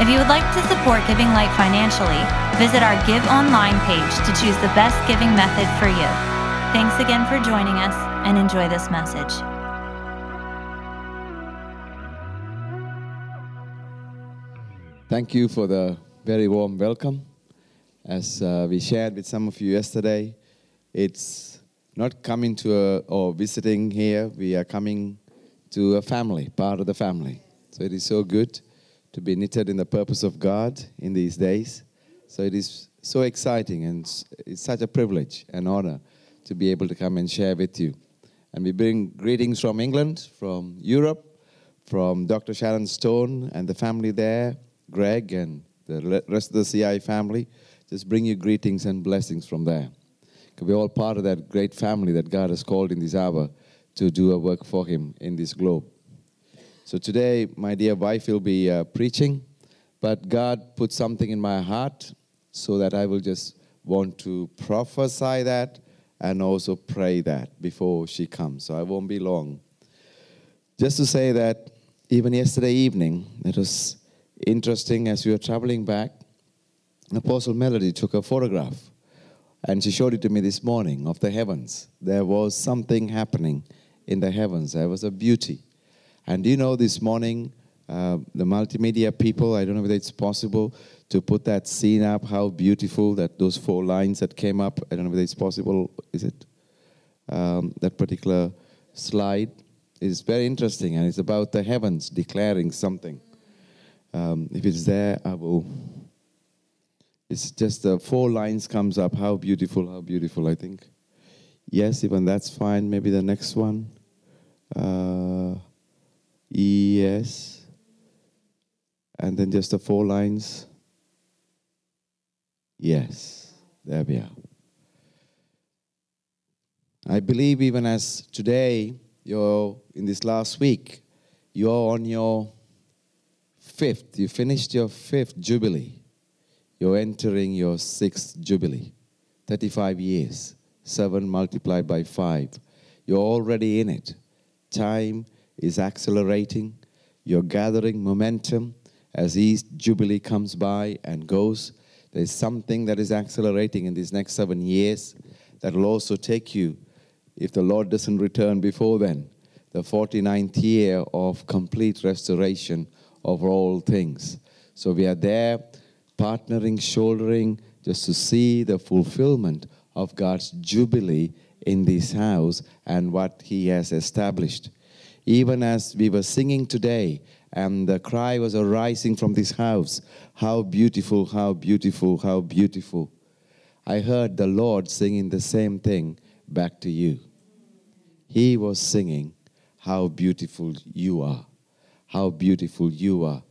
If you would like to support Giving Light financially, visit our Give Online page to choose the best giving method for you. Thanks again for joining us and enjoy this message. Thank you for the very warm welcome. As uh, we shared with some of you yesterday, it's not coming to a, or visiting here, we are coming to a family, part of the family. So it is so good to be knitted in the purpose of God in these days. So it is so exciting and it's such a privilege and honor to be able to come and share with you. And we bring greetings from England, from Europe, from Dr. Sharon Stone and the family there, Greg and the rest of the CI family. Just bring you greetings and blessings from there. We're all part of that great family that God has called in this hour to do a work for Him in this globe. So today, my dear wife will be uh, preaching, but God put something in my heart so that I will just want to prophesy that and also pray that before she comes. So I won't be long. Just to say that even yesterday evening, it was interesting as we were traveling back. Apostle Melody took a photograph and she showed it to me this morning of the heavens. There was something happening in the heavens, there was a beauty. And you know this morning, uh, the multimedia people, I don't know whether it's possible to put that scene up, how beautiful that those four lines that came up. I don't know whether it's possible, is it? Um, that particular slide is very interesting and it's about the heavens declaring something. Um, if it's there, I will. It's just the four lines comes up. How beautiful, how beautiful, I think. Yes, even that's fine. Maybe the next one. Uh, yes. And then just the four lines. Yes. There we are. I believe even as today, you're in this last week, you're on your fifth, you finished your fifth jubilee. You're entering your sixth jubilee. 35 years, seven multiplied by five. You're already in it. Time is accelerating. You're gathering momentum as each jubilee comes by and goes. There's something that is accelerating in these next seven years that will also take you, if the Lord doesn't return before then, the 49th year of complete restoration of all things. So we are there partnering, shouldering, just to see the fulfillment of God's jubilee in this house and what He has established. Even as we were singing today, and the cry was arising from this house, How beautiful, how beautiful, how beautiful. I heard the Lord singing the same thing back to you. He was singing, How beautiful you are how beautiful you are.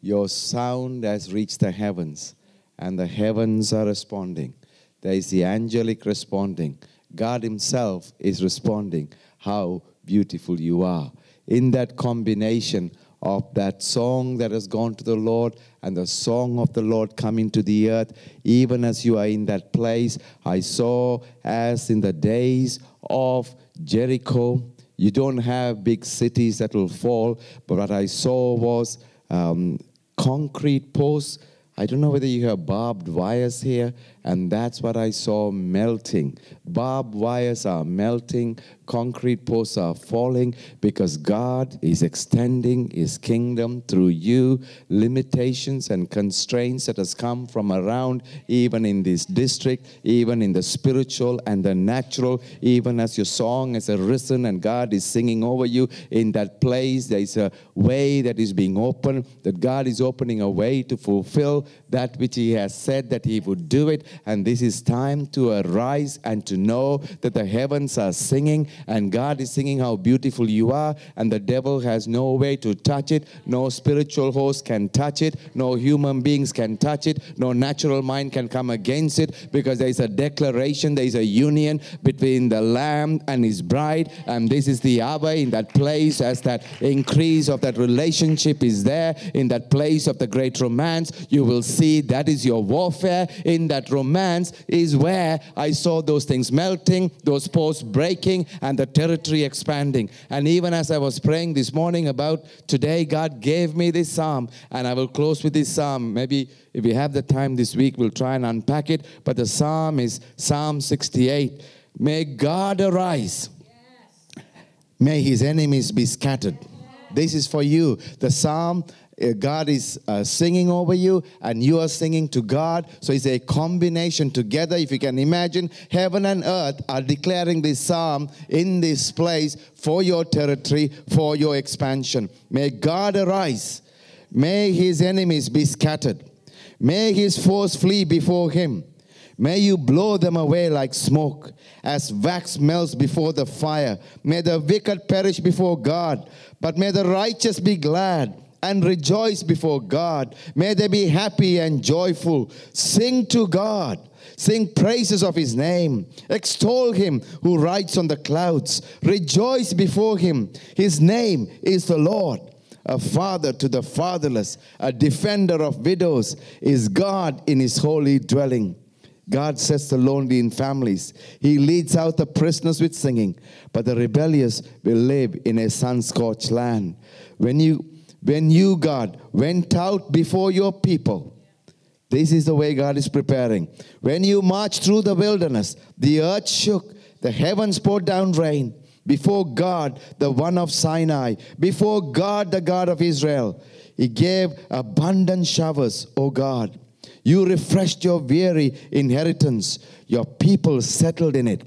Your sound has reached the heavens, and the heavens are responding. There is the angelic responding. God Himself is responding. How beautiful you are. In that combination of that song that has gone to the Lord and the song of the Lord coming to the earth, even as you are in that place, I saw as in the days of Jericho you don't have big cities that will fall, but what I saw was um, concrete posts. I don't know whether you have barbed wires here, and that's what I saw melting. Barbed wires are melting, concrete posts are falling because God is extending His kingdom through you. Limitations and constraints that has come from around, even in this district, even in the spiritual and the natural, even as your song has arisen and God is singing over you in that place. There is a way that is being opened, that God is opening a way to fulfill that which He has said that He would do it And this is time to arise and to know that the heavens are singing and God is singing how beautiful you are, and the devil has no way to touch it. No spiritual host can touch it. No human beings can touch it. No natural mind can come against it because there is a declaration, there is a union between the Lamb and his bride. And this is the hour in that place as that increase of that relationship is there, in that place of the great romance. You will see that is your warfare. In that romance is where I saw those things melting, those posts breaking, and the territory expanding. And even as I was praying this morning about today, God gave me this psalm, and I will close with this psalm. Maybe if we have the time this week, we'll try and unpack it. But the psalm is Psalm 68. May God arise. May his enemies be scattered. This is for you. The psalm God is uh, singing over you, and you are singing to God. So it's a combination together. If you can imagine, heaven and earth are declaring this psalm in this place for your territory, for your expansion. May God arise. May his enemies be scattered. May his foes flee before him. May you blow them away like smoke, as wax melts before the fire. May the wicked perish before God, but may the righteous be glad and rejoice before God. May they be happy and joyful. Sing to God. Sing praises of his name. Extol him who rides on the clouds. Rejoice before him. His name is the Lord. A father to the fatherless, a defender of widows, is God in his holy dwelling. God sets the lonely in families. He leads out the prisoners with singing, but the rebellious will live in a sun scorched land. When you when you, God, went out before your people, this is the way God is preparing. When you marched through the wilderness, the earth shook, the heavens poured down rain. Before God, the one of Sinai, before God, the God of Israel, He gave abundant showers, O God. You refreshed your weary inheritance, your people settled in it.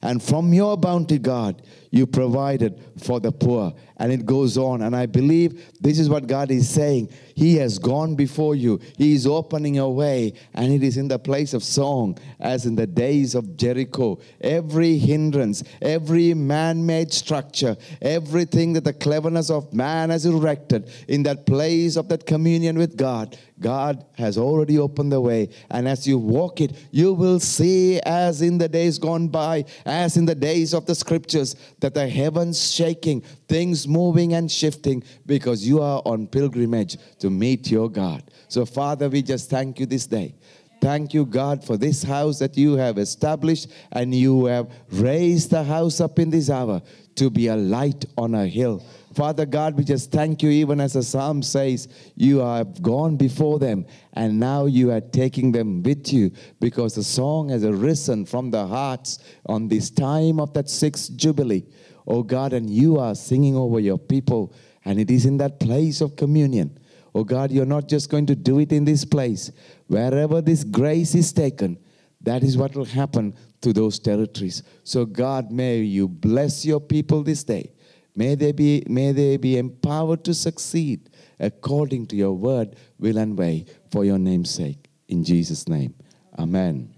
And from your bounty, God, you provided for the poor. And it goes on. And I believe this is what God is saying. He has gone before you, He is opening a way, and it is in the place of song, as in the days of Jericho. Every hindrance, every man made structure, everything that the cleverness of man has erected in that place of that communion with God, God has already opened the way. And as you walk it, you will see, as in the days gone by, as in the days of the scriptures, that the heavens shaking, things moving and shifting because you are on pilgrimage to meet your God. So, Father, we just thank you this day. Thank you, God, for this house that you have established and you have raised the house up in this hour to be a light on a hill. Father God, we just thank you, even as the psalm says, you have gone before them and now you are taking them with you because the song has arisen from the hearts on this time of that sixth jubilee. Oh God, and you are singing over your people, and it is in that place of communion. Oh God, you're not just going to do it in this place. Wherever this grace is taken, that is what will happen to those territories. So, God, may you bless your people this day. May they be, may they be empowered to succeed according to your word, will, and way for your name's sake. In Jesus' name. Amen.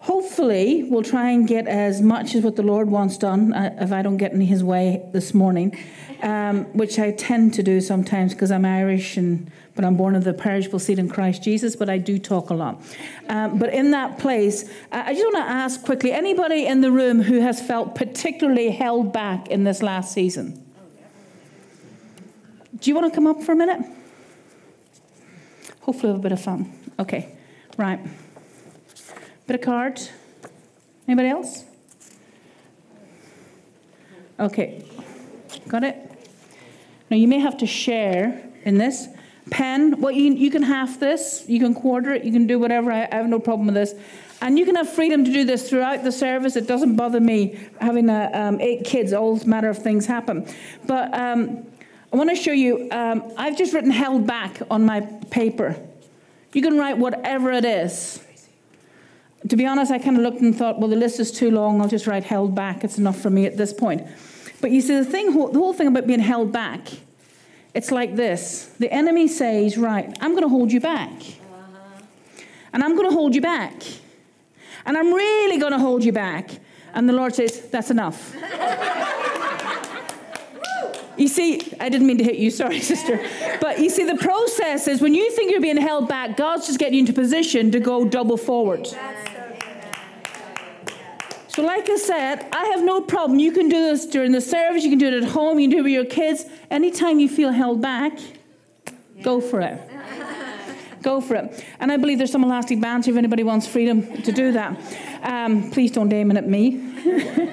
Hopefully, we'll try and get as much as what the Lord wants done, uh, if I don't get in His way this morning, um, which I tend to do sometimes because I'm Irish and but I'm born of the perishable seed in Christ Jesus. But I do talk a lot. Um, but in that place, I just want to ask quickly: anybody in the room who has felt particularly held back in this last season? Do you want to come up for a minute? Hopefully, have a bit of fun. Okay, right. Cards. Anybody else? Okay, got it? Now you may have to share in this. Pen, well, you, you can half this, you can quarter it, you can do whatever. I, I have no problem with this. And you can have freedom to do this throughout the service. It doesn't bother me having a, um, eight kids, all matter of things happen. But um, I want to show you, um, I've just written held back on my paper. You can write whatever it is to be honest, I kind of looked and thought, well, the list is too long. I'll just write held back. It's enough for me at this point. But you see, the thing, the whole thing about being held back, it's like this: the enemy says, "Right, I'm going to hold you back." Uh-huh. And I'm going to hold you back. And I'm really going to hold you back. And the Lord says, That's enough. You see, I didn't mean to hit you, sorry, sister. But you see, the process is when you think you're being held back, God's just getting you into position to go double forward. So, like I said, I have no problem. You can do this during the service, you can do it at home, you can do it with your kids. Anytime you feel held back, go for it. Go for it. And I believe there's some elastic bands if anybody wants freedom to do that. Um, please don't aim it at me.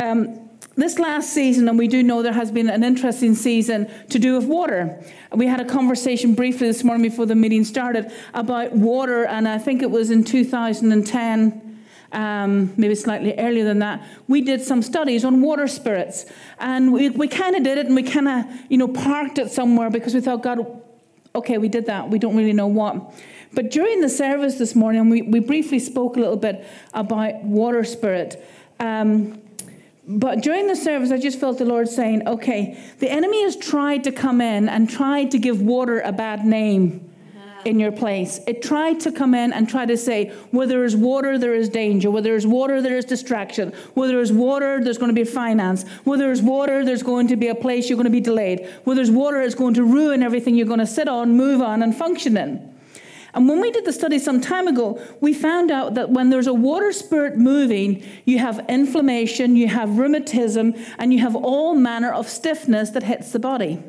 um, this last season, and we do know there has been an interesting season to do with water. We had a conversation briefly this morning before the meeting started about water, and I think it was in 2010. Um, maybe slightly earlier than that, we did some studies on water spirits. And we, we kind of did it and we kind of, you know, parked it somewhere because we thought, God, okay, we did that. We don't really know what. But during the service this morning, we, we briefly spoke a little bit about water spirit. Um, but during the service, I just felt the Lord saying, okay, the enemy has tried to come in and tried to give water a bad name in your place. It tried to come in and try to say, where there is water, there is danger. Where there is water, there is distraction. Where there is water, there's going to be finance. Where there is water, there's going to be a place you're going to be delayed. Where there's water, it's going to ruin everything you're going to sit on, move on, and function in. And when we did the study some time ago, we found out that when there's a water spirit moving, you have inflammation, you have rheumatism, and you have all manner of stiffness that hits the body.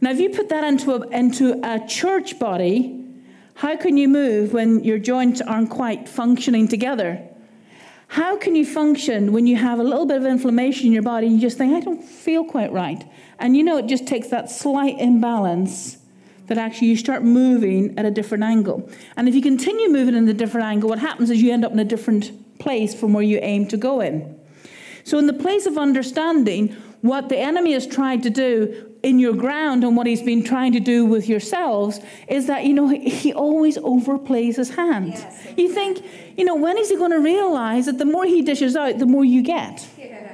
Now, if you put that into a, into a church body, how can you move when your joints aren't quite functioning together? How can you function when you have a little bit of inflammation in your body and you just think, I don't feel quite right? And you know, it just takes that slight imbalance that actually you start moving at a different angle. And if you continue moving in a different angle, what happens is you end up in a different place from where you aim to go in. So, in the place of understanding what the enemy has tried to do in your ground and what he's been trying to do with yourselves is that, you know, he always overplays his hand. Yes. You think, you know, when is he going to realize that the more he dishes out, the more you get? Yeah.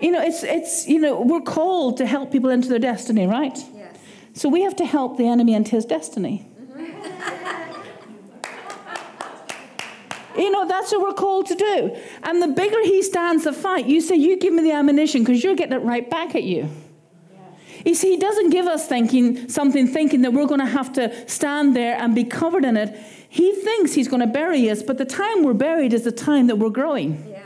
You know, it's, it's, you know, we're called to help people into their destiny, right? Yes. So we have to help the enemy into his destiny. you know, that's what we're called to do. And the bigger he stands the fight, you say, You give me the ammunition because you're getting it right back at you. You see, he doesn't give us thinking something thinking that we're going to have to stand there and be covered in it. He thinks he's going to bury us, but the time we're buried is the time that we're growing. Yeah.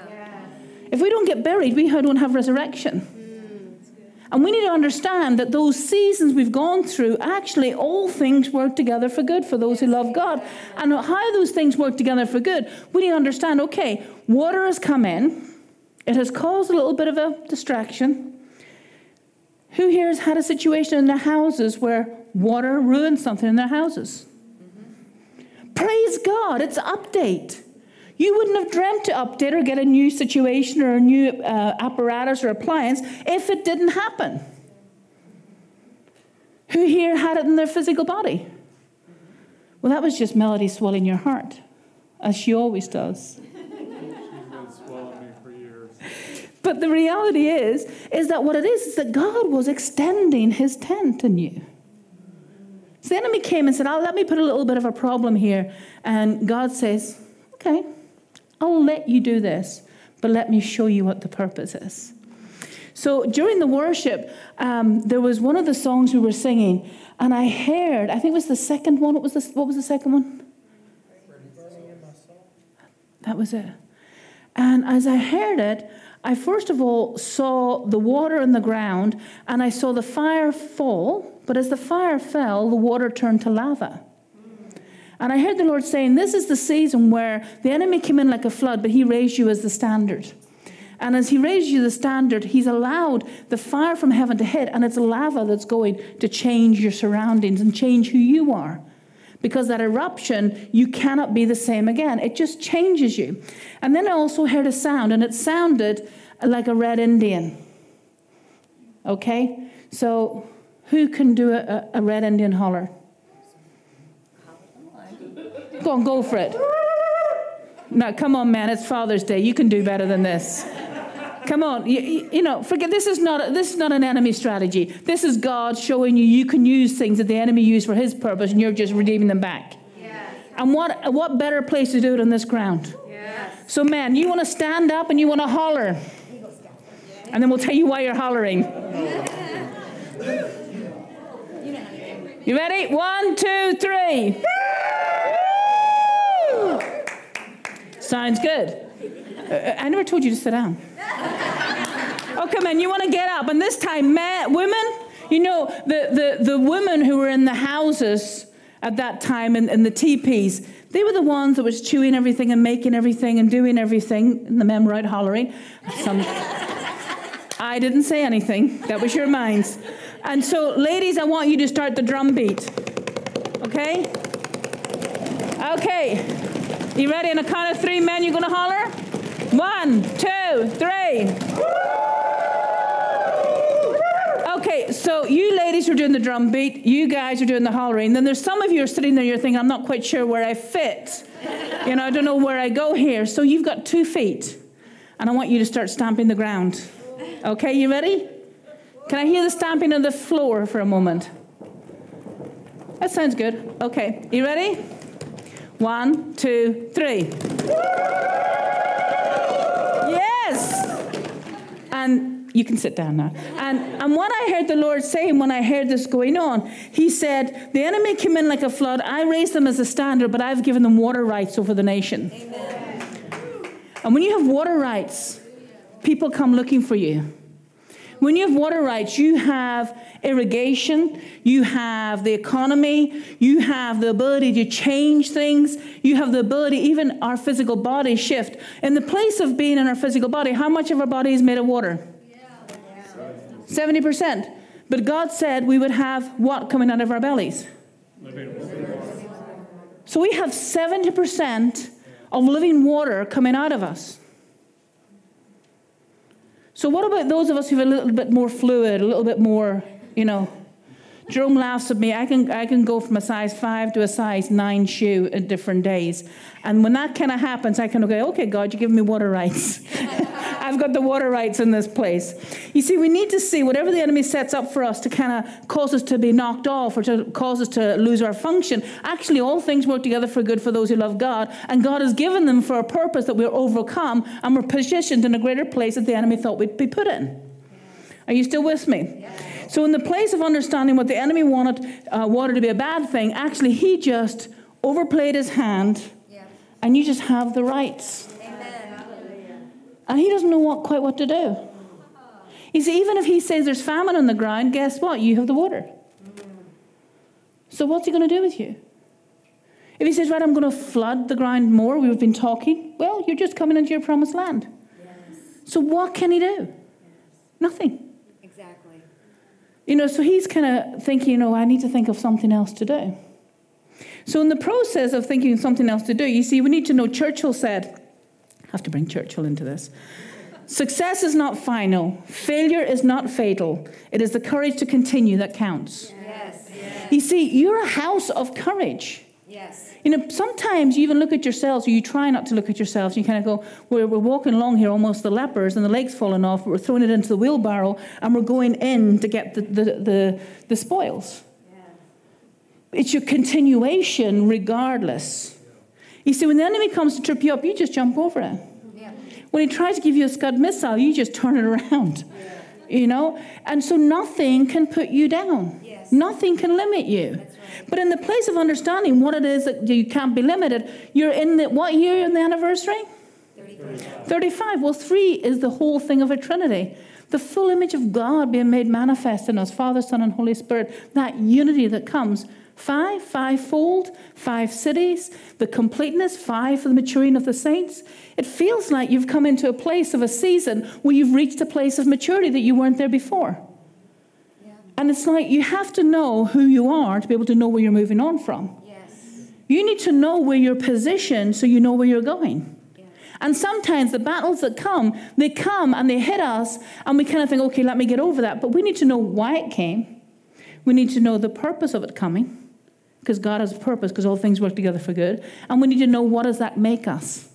If we don't get buried, we don't have resurrection. Mm, and we need to understand that those seasons we've gone through, actually, all things work together for good for those who love God. And how those things work together for good, we need to understand okay, water has come in, it has caused a little bit of a distraction. Who here has had a situation in their houses where water ruined something in their houses? Mm-hmm. Praise God, it's update. You wouldn't have dreamt to update or get a new situation or a new uh, apparatus or appliance if it didn't happen. Who here had it in their physical body? Well, that was just Melody swelling your heart, as she always does. But the reality is, is that what it is is that God was extending His tent in you. So the enemy came and said, "Oh, let me put a little bit of a problem here," and God says, "Okay, I'll let you do this, but let me show you what the purpose is. So during the worship, um, there was one of the songs we were singing, and I heard, I think it was the second one. What was the, what was the second one? That was it. And as I heard it, I first of all saw the water in the ground, and I saw the fire fall. But as the fire fell, the water turned to lava. And I heard the Lord saying, This is the season where the enemy came in like a flood, but he raised you as the standard. And as he raised you the standard, he's allowed the fire from heaven to hit, and it's lava that's going to change your surroundings and change who you are. Because that eruption, you cannot be the same again. It just changes you. And then I also heard a sound, and it sounded like a red Indian. Okay? So, who can do a, a red Indian holler? Go on, go for it. Now, come on, man, it's Father's Day. You can do better than this. Come on, you, you- know, forget this is not this is not an enemy strategy. This is God showing you you can use things that the enemy used for His purpose, and you're just redeeming them back. And what what better place to do it on this ground? So, man, you want to stand up and you want to holler, and then we'll tell you why you're hollering. You ready? One, two, three. Sounds good. I never told you to sit down. Oh, come you want to get up. And this time, men, women, you know, the, the, the women who were in the houses at that time in, in the teepees, they were the ones that was chewing everything and making everything and doing everything. And the men were out hollering. Some, I didn't say anything. That was your minds. And so, ladies, I want you to start the drum beat. Okay? Okay. You ready? On a count of three, men, you're going to holler? One, two, three. Okay, so you ladies are doing the drum beat, you guys are doing the hollering. Then there's some of you are sitting there, you're thinking, I'm not quite sure where I fit. You know, I don't know where I go here. So you've got two feet, and I want you to start stamping the ground. Okay, you ready? Can I hear the stamping of the floor for a moment? That sounds good. Okay, you ready? One, two, three. Yes! And you can sit down now. And, and what I heard the Lord saying when I heard this going on, He said, The enemy came in like a flood. I raised them as a standard, but I've given them water rights over the nation. And when you have water rights, people come looking for you. When you have water rights, you have irrigation, you have the economy, you have the ability to change things, you have the ability, even our physical body shift. In the place of being in our physical body, how much of our body is made of water? Yeah. 70%. But God said we would have what coming out of our bellies? So we have 70% of living water coming out of us. So, what about those of us who have a little bit more fluid, a little bit more, you know? Jerome laughs at me. I can, I can go from a size five to a size nine shoe at different days. And when that kind of happens, I can go, okay, God, you're giving me water rights. I've got the water rights in this place. You see, we need to see whatever the enemy sets up for us to kind of cause us to be knocked off or to cause us to lose our function. Actually, all things work together for good for those who love God, and God has given them for a purpose that we're overcome and we're positioned in a greater place that the enemy thought we'd be put in. Are you still with me? So, in the place of understanding what the enemy wanted uh, water to be a bad thing, actually, he just overplayed his hand, and you just have the rights. And he doesn't know what, quite what to do. You see, even if he says there's famine on the ground, guess what? You have the water. So, what's he going to do with you? If he says, right, I'm going to flood the ground more, we've been talking, well, you're just coming into your promised land. So, what can he do? Nothing. You know, so he's kind of thinking, you know, I need to think of something else to do. So, in the process of thinking of something else to do, you see, we need to know Churchill said, I have to bring Churchill into this. Success is not final, failure is not fatal. It is the courage to continue that counts. Yes. You see, you're a house of courage. Yes. You know, sometimes you even look at yourselves, or you try not to look at yourselves. You kind of go, we're, we're walking along here almost the lepers, and the leg's falling off, we're throwing it into the wheelbarrow, and we're going in to get the, the, the, the spoils. It's your continuation regardless. You see, when the enemy comes to trip you up, you just jump over it. Yeah. When he tries to give you a Scud missile, you just turn it around. You know? And so nothing can put you down. Yes. Nothing can limit you. But in the place of understanding what it is that you can't be limited, you're in the what year in the anniversary? 35. 35. Well, three is the whole thing of a Trinity. The full image of God being made manifest in us, Father, Son, and Holy Spirit, that unity that comes. Five, fivefold, five cities, the completeness, five for the maturing of the saints. It feels like you've come into a place of a season where you've reached a place of maturity that you weren't there before. And it's like you have to know who you are to be able to know where you're moving on from. Yes. You need to know where you're positioned so you know where you're going. Yeah. And sometimes the battles that come, they come and they hit us, and we kind of think, okay, let me get over that. But we need to know why it came. We need to know the purpose of it coming, because God has a purpose, because all things work together for good. And we need to know what does that make us.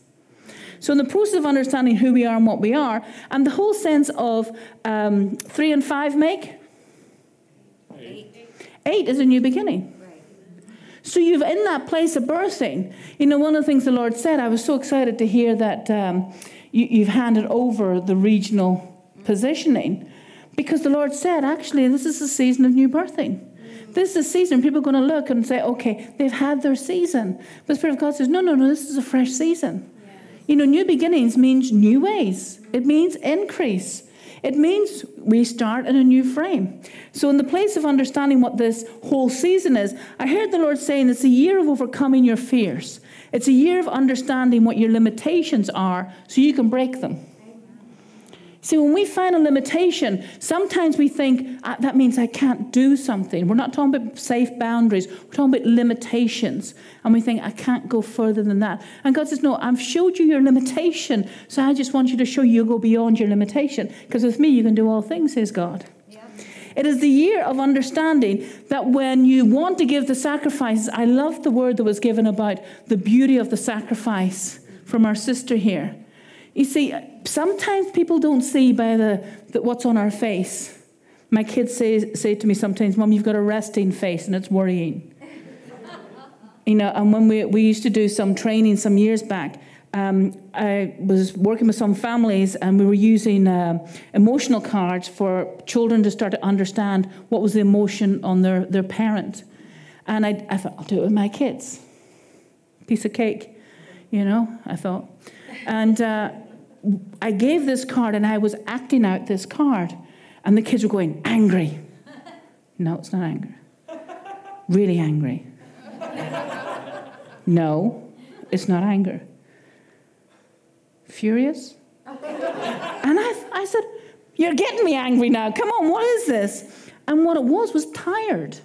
So, in the process of understanding who we are and what we are, and the whole sense of um, three and five make Eight. eight is a new beginning. Right. So you've in that place of birthing. You know, one of the things the Lord said, I was so excited to hear that um, you, you've handed over the regional positioning, because the Lord said, actually, this is a season of new birthing. This is a season people are going to look and say, okay, they've had their season. But the Spirit of God says, no, no, no, this is a fresh season. You know, new beginnings means new ways. It means increase. It means we start in a new frame. So, in the place of understanding what this whole season is, I heard the Lord saying it's a year of overcoming your fears. It's a year of understanding what your limitations are so you can break them. See, when we find a limitation, sometimes we think ah, that means I can't do something. We're not talking about safe boundaries, we're talking about limitations. And we think, I can't go further than that. And God says, No, I've showed you your limitation, so I just want you to show you go beyond your limitation. Because with me, you can do all things, says God. It is the year of understanding that when you want to give the sacrifices, I love the word that was given about the beauty of the sacrifice from our sister here. You see, sometimes people don't see by the, the what's on our face. My kids say, say to me sometimes, Mom, you've got a resting face and it's worrying. you know, and when we, we used to do some training some years back, um, I was working with some families and we were using uh, emotional cards for children to start to understand what was the emotion on their, their parent. And I, I thought, I'll do it with my kids. Piece of cake, you know, I thought. And uh, I gave this card and I was acting out this card. And the kids were going, angry. No, it's not angry. Really angry. No, it's not anger. Furious? And I, I said, You're getting me angry now. Come on, what is this? And what it was was tired.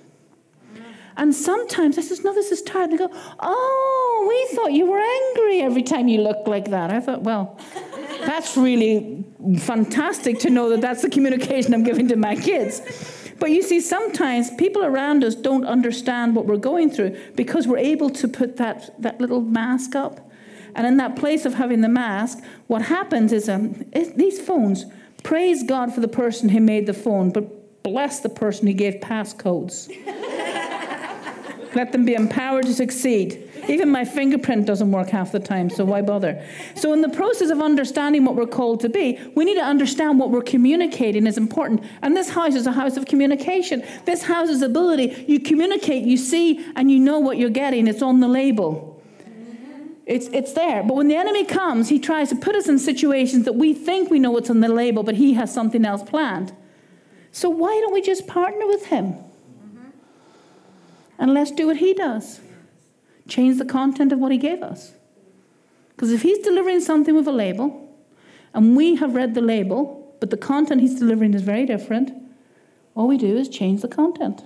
And sometimes I says, No, this is tired. They go, Oh, we thought you were angry every time you looked like that. I thought, Well, that's really fantastic to know that that's the communication I'm giving to my kids. But you see, sometimes people around us don't understand what we're going through because we're able to put that, that little mask up. And in that place of having the mask, what happens is, um, these phones, praise God for the person who made the phone, but bless the person who gave passcodes. Let them be empowered to succeed. Even my fingerprint doesn't work half the time, so why bother? So, in the process of understanding what we're called to be, we need to understand what we're communicating is important. And this house is a house of communication. This house's ability, you communicate, you see, and you know what you're getting. It's on the label. It's, it's there. But when the enemy comes, he tries to put us in situations that we think we know what's on the label, but he has something else planned. So why don't we just partner with him? And let's do what he does change the content of what he gave us. Because if he's delivering something with a label, and we have read the label, but the content he's delivering is very different, all we do is change the content.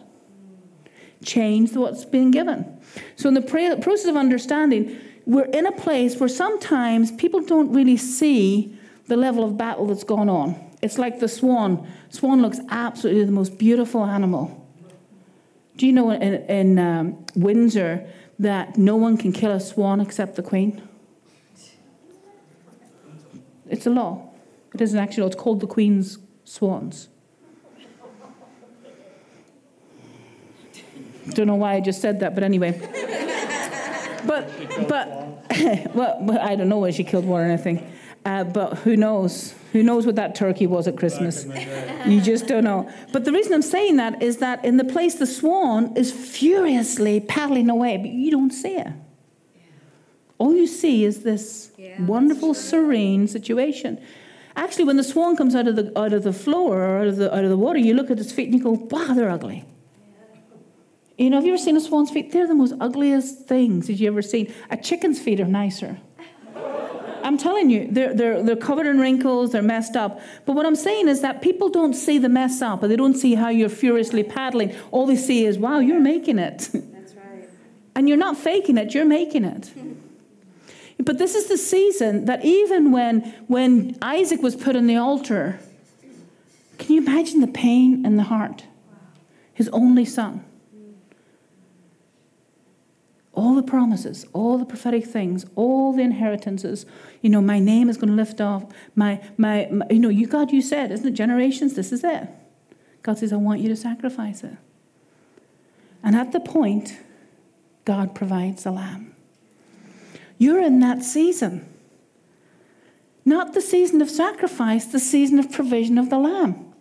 Change what's being given. So, in the process of understanding, we're in a place where sometimes people don't really see the level of battle that's gone on. It's like the swan. Swan looks absolutely the most beautiful animal. Do you know in, in um, Windsor that no one can kill a swan except the queen? It's a law. It isn't actually law. It's called the Queen's Swans. Don't know why I just said that, but anyway. but, but, well, I don't know why she killed one or anything. Uh, but who knows? Who knows what that turkey was at Christmas? You just don't know. But the reason I'm saying that is that in the place the swan is furiously paddling away, but you don't see it. All you see is this Yeah, wonderful, serene situation. Actually, when the swan comes out of the out of the floor or out of the out of the water, you look at its feet and you go, "Wow, they're ugly." You know, have you ever seen a swan's feet? They're the most ugliest things that you ever seen. A chicken's feet are nicer. I'm telling you, they're, they're, they're covered in wrinkles, they're messed up. But what I'm saying is that people don't see the mess up, or they don't see how you're furiously paddling. All they see is, wow, you're making it. That's right. And you're not faking it, you're making it. But this is the season that even when, when Isaac was put on the altar, can you imagine the pain in the heart? His only son. All the promises, all the prophetic things, all the inheritances. You know, my name is going to lift off. My, my, my, you know, you God, you said, isn't it? Generations, this is it. God says, I want you to sacrifice it. And at the point, God provides a lamb. You're in that season. Not the season of sacrifice, the season of provision of the lamb.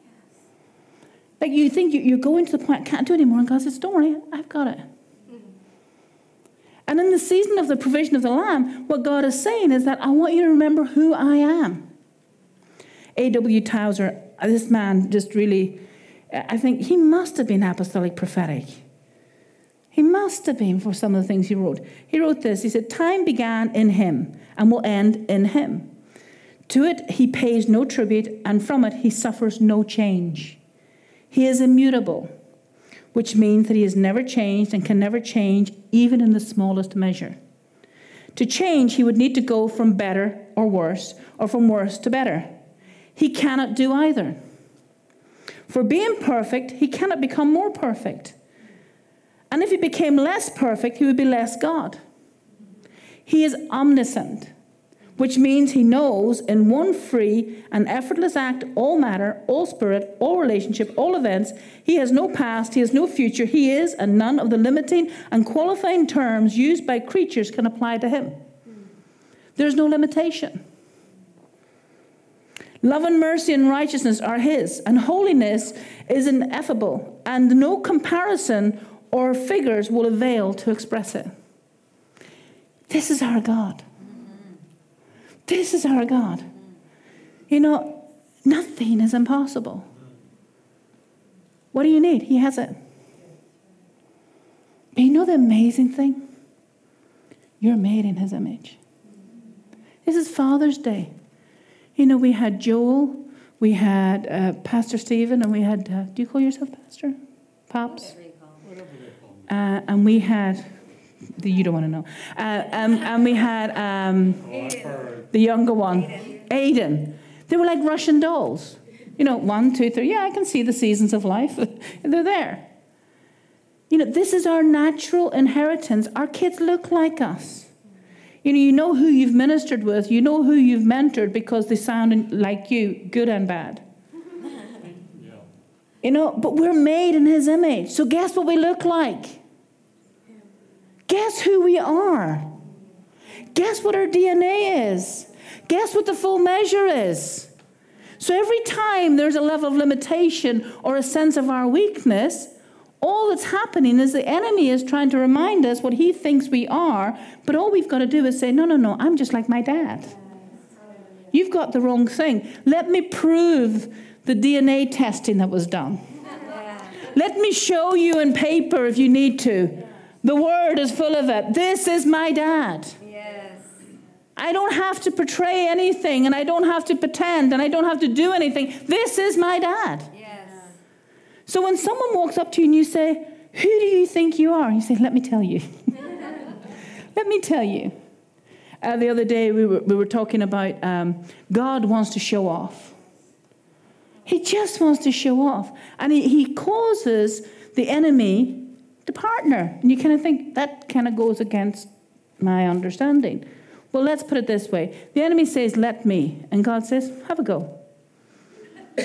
Like you think you're going to the point, I can't do it anymore, and God says, Don't worry, I've got it. And in the season of the provision of the Lamb, what God is saying is that I want you to remember who I am. A.W. Tozer, this man just really, I think he must have been apostolic prophetic. He must have been for some of the things he wrote. He wrote this He said, Time began in him and will end in him. To it he pays no tribute, and from it he suffers no change. He is immutable which means that he has never changed and can never change, even in the smallest measure. To change, he would need to go from better or worse, or from worse to better. He cannot do either. For being perfect, he cannot become more perfect. And if he became less perfect, he would be less God. He is omniscient which means he knows in one free and effortless act all matter, all spirit, all relationship, all events. He has no past, he has no future, he is, and none of the limiting and qualifying terms used by creatures can apply to him. There's no limitation. Love and mercy and righteousness are his, and holiness is ineffable, and no comparison or figures will avail to express it. This is our God. This is our God. You know, nothing is impossible. What do you need? He has it. But you know the amazing thing? You're made in His image. This is Father's Day. You know, we had Joel, we had uh, Pastor Stephen, and we had, uh, do you call yourself Pastor? Pops? Uh, and we had you don't want to know. Uh, um, and we had um, the younger one, Aiden. They were like Russian dolls. You know, one, two, three. Yeah, I can see the seasons of life. They're there. You know, this is our natural inheritance. Our kids look like us. You know, you know who you've ministered with, you know who you've mentored because they sound like you, good and bad. You know, but we're made in his image. So guess what we look like? Guess who we are? Guess what our DNA is? Guess what the full measure is? So every time there's a level of limitation or a sense of our weakness, all that's happening is the enemy is trying to remind us what he thinks we are, but all we've got to do is say, no, no, no, I'm just like my dad. You've got the wrong thing. Let me prove the DNA testing that was done. Let me show you in paper if you need to the word is full of it. This is my dad. Yes. I don't have to portray anything and I don't have to pretend and I don't have to do anything. This is my dad. Yes. So when someone walks up to you and you say, Who do you think you are? You say, Let me tell you. Let me tell you. Uh, the other day we were, we were talking about um, God wants to show off. He just wants to show off. And he, he causes the enemy the partner. And you kind of think that kind of goes against my understanding. Well, let's put it this way the enemy says, Let me. And God says, Have a go.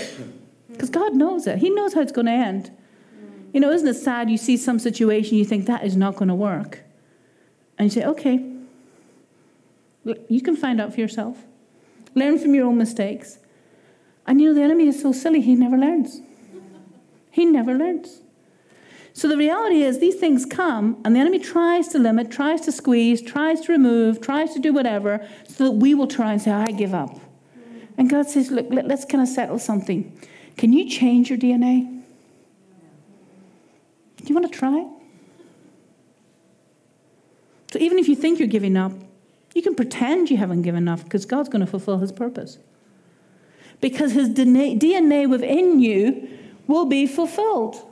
Because God knows it, He knows how it's going to end. You know, isn't it sad? You see some situation, you think that is not going to work. And you say, Okay, you can find out for yourself. Learn from your own mistakes. And you know, the enemy is so silly, he never learns. He never learns. So the reality is, these things come, and the enemy tries to limit, tries to squeeze, tries to remove, tries to do whatever, so that we will try and say, I give up. And God says, Look, let, us kind of settle something. Can you change your DNA? Do you want to try? So even if you think you're giving up, you can pretend you haven't given up because God's going to fulfill his purpose. Because his DNA within you will be fulfilled.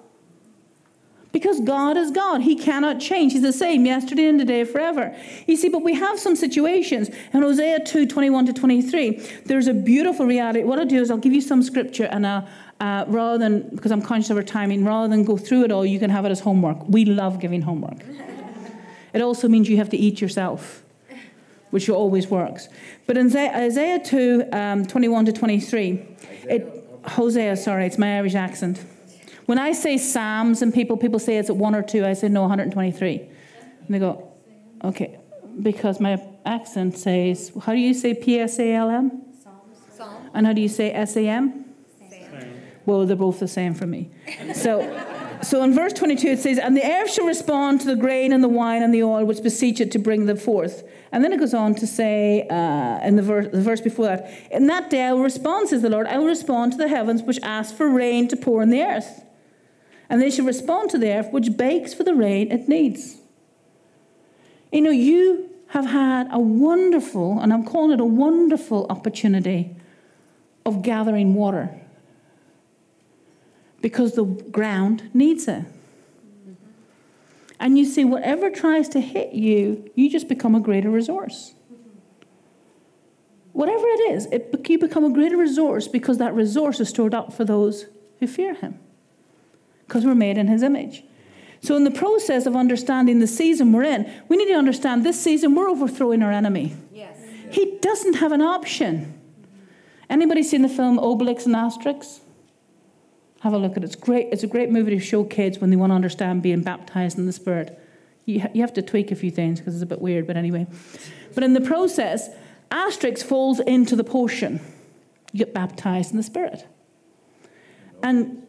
Because God is God. He cannot change. He's the same yesterday and today forever. You see, but we have some situations. In Hosea 2 21 to 23, there's a beautiful reality. What I'll do is I'll give you some scripture and I'll, uh, rather than, because I'm conscious of our timing, rather than go through it all, you can have it as homework. We love giving homework. It also means you have to eat yourself, which always works. But in Isaiah- Isaiah 2, um, 21 to 23, it, Hosea, sorry, it's my Irish accent. When I say Psalms and people, people say it's at one or two, I say no, 123. And they go, okay, because my accent says, how do you say P S A L M? Psalm. And how do you say S A M? Well, they're both the same for me. So, so in verse 22 it says, And the earth shall respond to the grain and the wine and the oil which beseech it to bring them forth. And then it goes on to say uh, in the verse, the verse before that, In that day I will respond, says the Lord, I will respond to the heavens which ask for rain to pour on the earth. And they shall respond to the earth which bakes for the rain it needs. You know, you have had a wonderful, and I'm calling it a wonderful opportunity of gathering water because the ground needs it. And you see, whatever tries to hit you, you just become a greater resource. Whatever it is, it, you become a greater resource because that resource is stored up for those who fear Him. Because we're made in His image. So, in the process of understanding the season we're in, we need to understand this season we're overthrowing our enemy. Yes. He doesn't have an option. Anybody seen the film Obelix and Asterix? Have a look at it. It's great. It's a great movie to show kids when they want to understand being baptized in the Spirit. You, ha- you have to tweak a few things because it's a bit weird, but anyway. But in the process, Asterix falls into the potion. You get baptized in the Spirit. And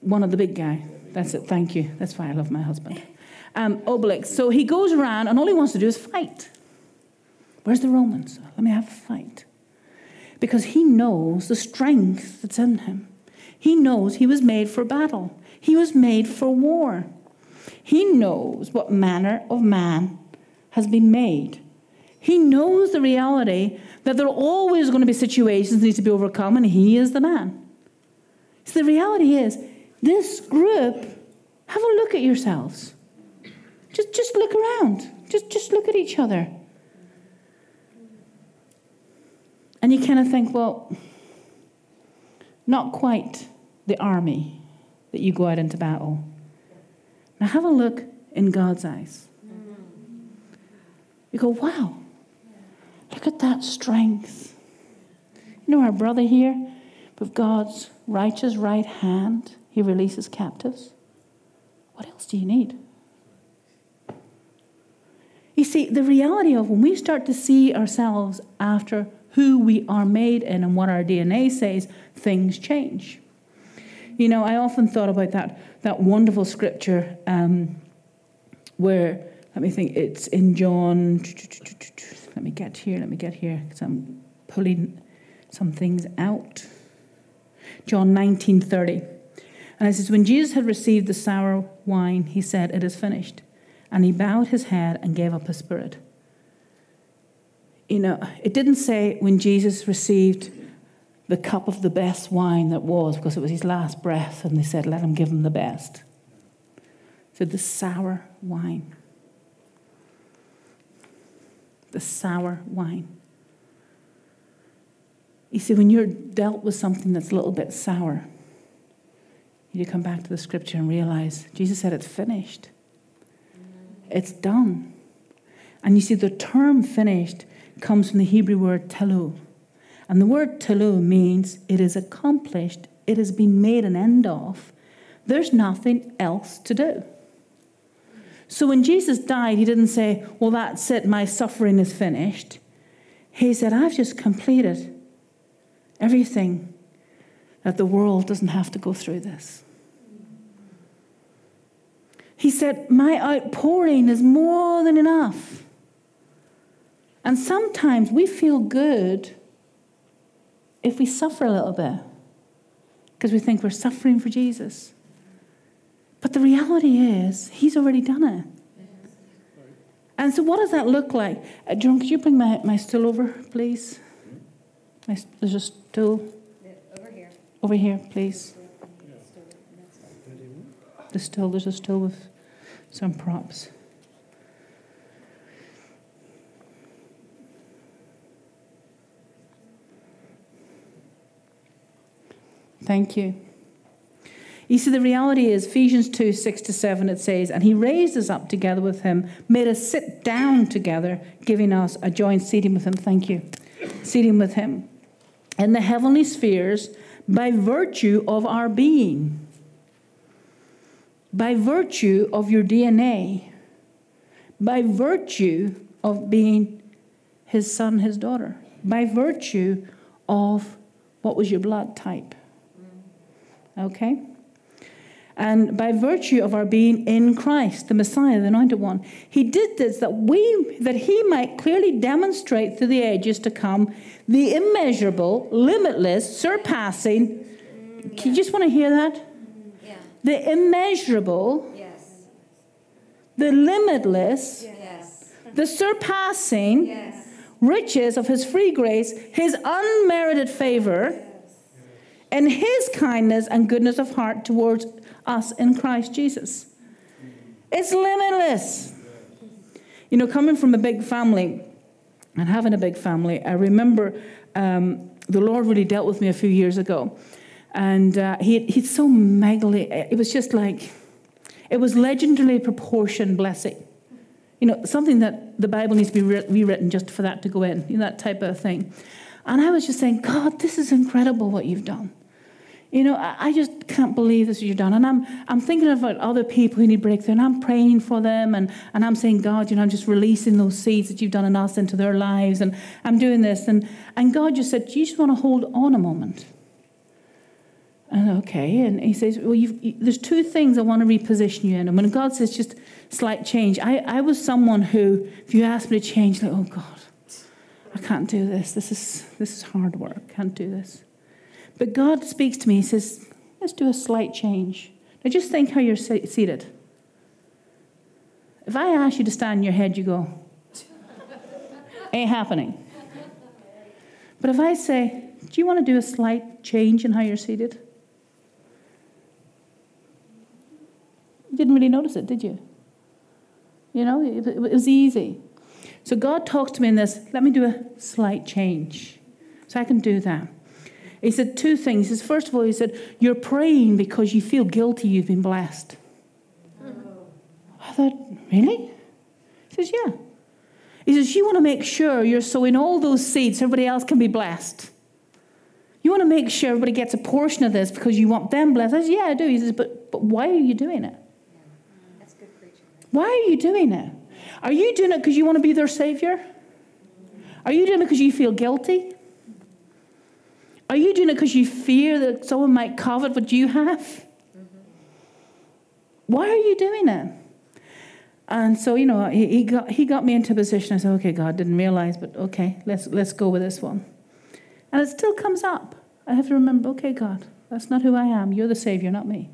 one of the big guy. That's it. Thank you. That's why I love my husband. Um, Obelix. So he goes around, and all he wants to do is fight. Where's the Romans? Let me have a fight. Because he knows the strength that's in him. He knows he was made for battle, he was made for war. He knows what manner of man has been made. He knows the reality that there are always going to be situations that need to be overcome, and he is the man. So the reality is, this group, have a look at yourselves. Just, just look around. Just, just look at each other. And you kind of think, well, not quite the army that you go out into battle. Now have a look in God's eyes. You go, wow, look at that strength. You know our brother here, with God's righteous right hand, he releases captives. What else do you need? You see, the reality of when we start to see ourselves after who we are made in and what our DNA says, things change. You know, I often thought about that, that wonderful scripture um, where, let me think, it's in John. Let me get here, let me get here, because I'm pulling some things out. John 19:30. And it says, When Jesus had received the sour wine, he said, It is finished. And he bowed his head and gave up his spirit. You know, it didn't say when Jesus received the cup of the best wine that was, because it was his last breath, and they said, Let him give him the best. So the sour wine. The sour wine. You see, when you're dealt with something that's a little bit sour, you come back to the scripture and realize Jesus said it's finished. It's done. And you see, the term finished comes from the Hebrew word telu. And the word telu means it is accomplished, it has been made an end of. There's nothing else to do. So when Jesus died, he didn't say, Well, that's it, my suffering is finished. He said, I've just completed everything that the world doesn't have to go through this. He said, My outpouring is more than enough. And sometimes we feel good if we suffer a little bit because we think we're suffering for Jesus. But the reality is, He's already done it. And so, what does that look like? Uh, John, could you bring my, my stool over, please? My, there's a stool. Over here, please. The stool, there's a stool with some props. Thank you. You see, the reality is, Ephesians 2 6 to 7, it says, And he raised us up together with him, made us sit down together, giving us a joint seating with him. Thank you. Seating with him in the heavenly spheres by virtue of our being, by virtue of your DNA, by virtue of being his son, his daughter, by virtue of what was your blood type. Okay? And by virtue of our being in Christ, the Messiah, the anointed one, he did this that we that he might clearly demonstrate through the ages to come the immeasurable, limitless, surpassing. You just want to hear that? Yeah. The immeasurable, Yes. the limitless, Yes. the surpassing Yes. riches of his free grace, his unmerited favor, and his kindness and goodness of heart towards us in Christ Jesus. It's limitless. You know, coming from a big family and having a big family, I remember um, the Lord really dealt with me a few years ago. And uh, he, he's so megally, it was just like, it was legendarily proportioned blessing. You know, something that the Bible needs to be re- rewritten just for that to go in, you know, that type of thing. And I was just saying, God, this is incredible what you've done. You know, I, I just can't believe this is what you've done. And I'm, I'm thinking about other people who need breakthrough, and I'm praying for them, and, and I'm saying, God, you know, I'm just releasing those seeds that you've done in us into their lives, and I'm doing this. And, and God just said, you just want to hold on a moment? And okay, and he says, Well, you, there's two things I want to reposition you in. And when God says just slight change, I, I was someone who, if you asked me to change, like, oh God, I can't do this. This is, this is hard work. Can't do this. But God speaks to me. He says, Let's do a slight change. Now just think how you're seated. If I ask you to stand in your head, you go, Ain't happening. But if I say, Do you want to do a slight change in how you're seated? You didn't really notice it, did you? You know, it, it was easy. So God talks to me in this, let me do a slight change. So I can do that. He said two things. He says, first of all, he said, You're praying because you feel guilty you've been blessed. I thought, Really? He says, Yeah. He says, You want to make sure you're sowing all those seeds so everybody else can be blessed. You want to make sure everybody gets a portion of this because you want them blessed. I said, Yeah, I do. He says, But, but why are you doing it? That's good preaching. Why are you doing it? Are you doing it because you want to be their savior? Are you doing it because you feel guilty? Are you doing it because you fear that someone might covet what you have? Why are you doing it? And so, you know, he, he, got, he got me into a position. I said, okay, God, didn't realize, but okay, let's, let's go with this one. And it still comes up. I have to remember, okay, God, that's not who I am. You're the Savior, not me.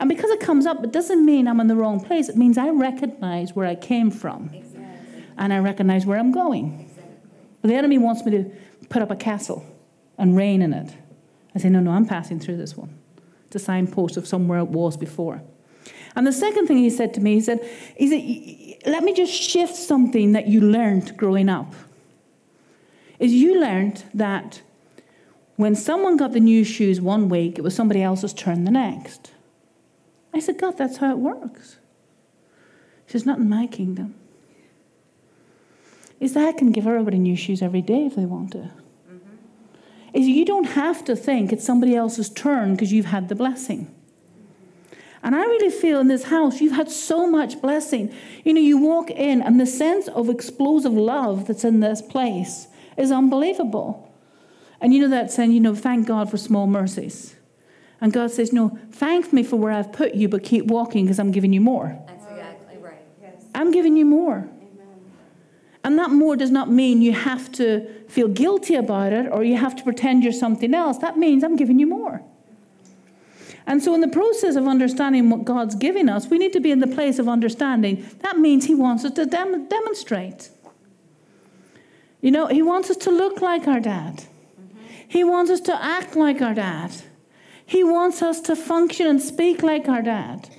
And because it comes up, it doesn't mean I'm in the wrong place. It means I recognize where I came from. Exactly. And I recognize where I'm going. Exactly. The enemy wants me to put up a castle and reign in it. I say, no, no, I'm passing through this one. It's a signpost of somewhere it was before. And the second thing he said to me, he said, he said, let me just shift something that you learned growing up. Is you learned that when someone got the new shoes one week, it was somebody else's turn the next. I said, God, that's how it works. He says, not in my kingdom. Is that I can give everybody new shoes every day if they want to. Is you don't have to think it's somebody else's turn because you've had the blessing. And I really feel in this house, you've had so much blessing. You know, you walk in, and the sense of explosive love that's in this place is unbelievable. And you know that saying, you know, thank God for small mercies. And God says, no, thank me for where I've put you, but keep walking because I'm giving you more. That's exactly right. Yes. I'm giving you more. And that more does not mean you have to feel guilty about it or you have to pretend you're something else. That means I'm giving you more. And so, in the process of understanding what God's giving us, we need to be in the place of understanding. That means He wants us to dem- demonstrate. You know, He wants us to look like our dad, He wants us to act like our dad, He wants us to function and speak like our dad.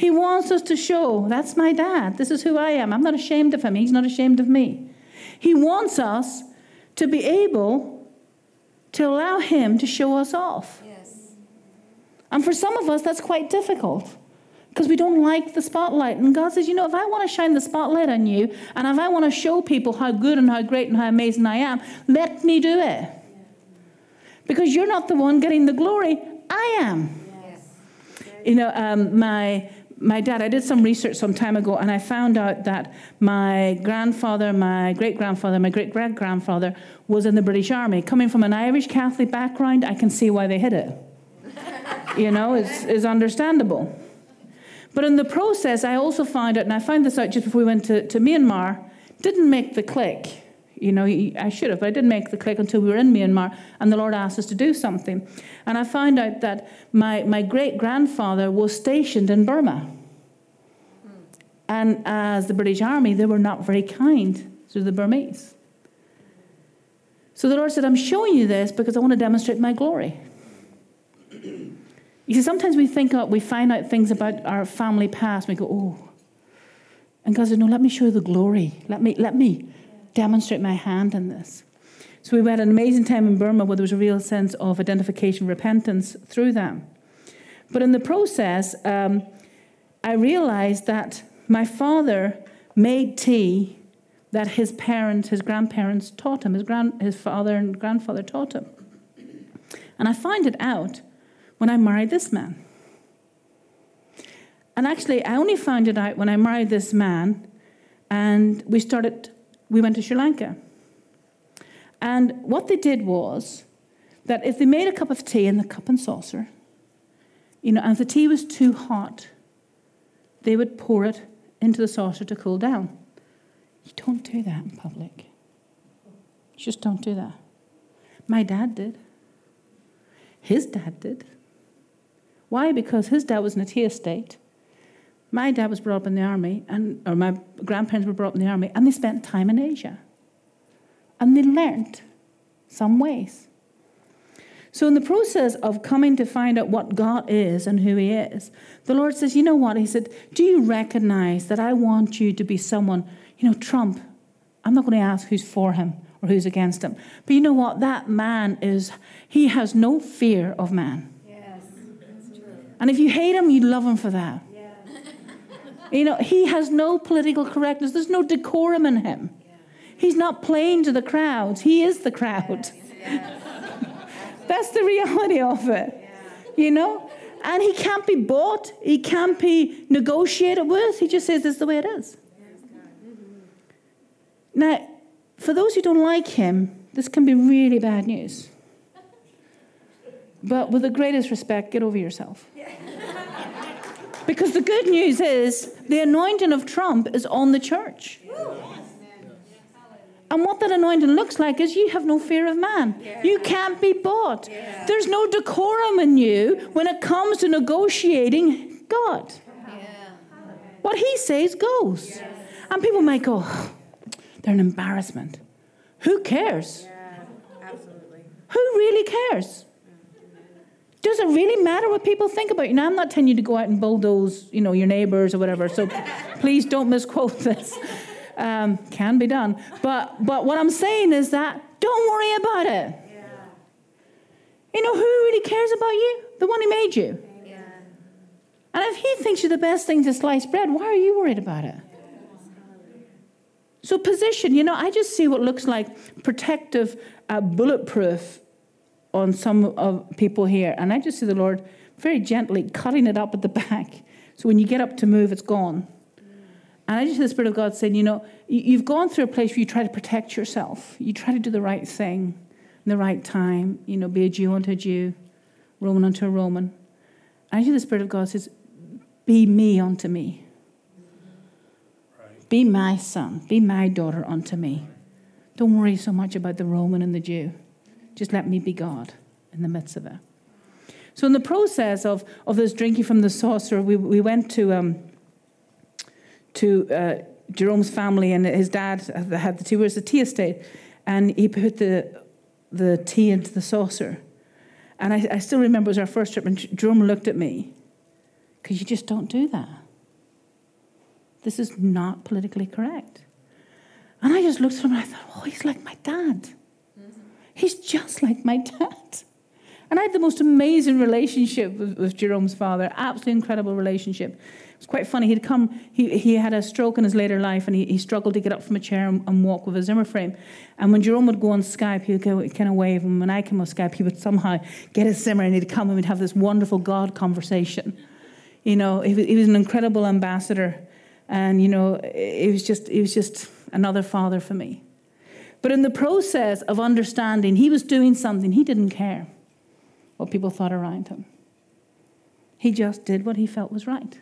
He wants us to show, that's my dad. This is who I am. I'm not ashamed of him. He's not ashamed of me. He wants us to be able to allow him to show us off. Yes. And for some of us, that's quite difficult because we don't like the spotlight. And God says, you know, if I want to shine the spotlight on you and if I want to show people how good and how great and how amazing I am, let me do it. Because you're not the one getting the glory, I am. Yes. You know, um, my my dad, I did some research some time ago, and I found out that my grandfather, my great grandfather, my great great grandfather was in the British Army. Coming from an Irish Catholic background, I can see why they hid it. you know, it's, it's understandable. But in the process, I also found out, and I found this out just before we went to, to Myanmar, didn't make the click. You know, I should have, but I didn't make the click until we were in Myanmar and the Lord asked us to do something. And I found out that my, my great grandfather was stationed in Burma. And as the British Army, they were not very kind to the Burmese. So the Lord said, I'm showing you this because I want to demonstrate my glory. You see, sometimes we think we find out things about our family past, and we go, oh. And God said, no, let me show you the glory. Let me, let me demonstrate my hand in this. So we had an amazing time in Burma where there was a real sense of identification, repentance through them. But in the process, um, I realized that my father made tea that his parents, his grandparents taught him, his, grand, his father and grandfather taught him. And I find it out when I married this man. And actually, I only found it out when I married this man and we started, we went to Sri Lanka. And what they did was that if they made a cup of tea in the cup and saucer, you know, and if the tea was too hot, they would pour it into the saucer to cool down. You don't do that in public. You just don't do that. My dad did. His dad did. Why? Because his dad was in a tea estate. My dad was brought up in the army, and or my grandparents were brought up in the army, and they spent time in Asia. And they learned some ways. So, in the process of coming to find out what God is and who He is, the Lord says, You know what? He said, Do you recognize that I want you to be someone, you know, Trump? I'm not going to ask who's for him or who's against him. But you know what? That man is, he has no fear of man. Yes, that's true. And if you hate him, you love him for that. You know, he has no political correctness, there's no decorum in him. He's not playing to the crowds, he is the crowd. That's the reality of it. You know? And he can't be bought, he can't be negotiated with. He just says this is the way it is. Now, for those who don't like him, this can be really bad news. But with the greatest respect, get over yourself. Because the good news is the anointing of Trump is on the church. And what that anointing looks like is you have no fear of man. You can't be bought. There's no decorum in you when it comes to negotiating God. What he says goes. And people might go, oh, they're an embarrassment. Who cares? Who really cares? Does it really matter what people think about you? Now, I'm not telling you to go out and bulldoze, you know, your neighbors or whatever. So please don't misquote this. Um, can be done. But, but what I'm saying is that don't worry about it. Yeah. You know, who really cares about you? The one who made you. Yeah. And if he thinks you're the best thing to slice bread, why are you worried about it? So, position, you know, I just see what looks like protective, uh, bulletproof on some of people here. And I just see the Lord very gently cutting it up at the back. So when you get up to move, it's gone. And I just see the Spirit of God saying, you know, you've gone through a place where you try to protect yourself. You try to do the right thing in the right time, you know, be a Jew unto a Jew, Roman unto a Roman. And I see the Spirit of God says, be me unto me. Be my son, be my daughter unto me. Don't worry so much about the Roman and the Jew. Just let me be God in the midst of it. So, in the process of, of this drinking from the saucer, we, we went to, um, to uh, Jerome's family, and his dad had the tea, was a tea estate, and he put the, the tea into the saucer. And I, I still remember it was our first trip, and Jerome looked at me, because you just don't do that. This is not politically correct. And I just looked at him and I thought, oh, he's like my dad. He's just like my dad. And I had the most amazing relationship with, with Jerome's father, absolutely incredible relationship. It was quite funny. He'd come, he, he had a stroke in his later life and he, he struggled to get up from a chair and, and walk with a Zimmer frame. And when Jerome would go on Skype, he would go, kind of wave. And when I came on Skype, he would somehow get his Zimmer and he'd come and we'd have this wonderful God conversation. You know, he, he was an incredible ambassador. And, you know, it was just, it was just another father for me. But in the process of understanding, he was doing something, he didn't care what people thought around him. He just did what he felt was right.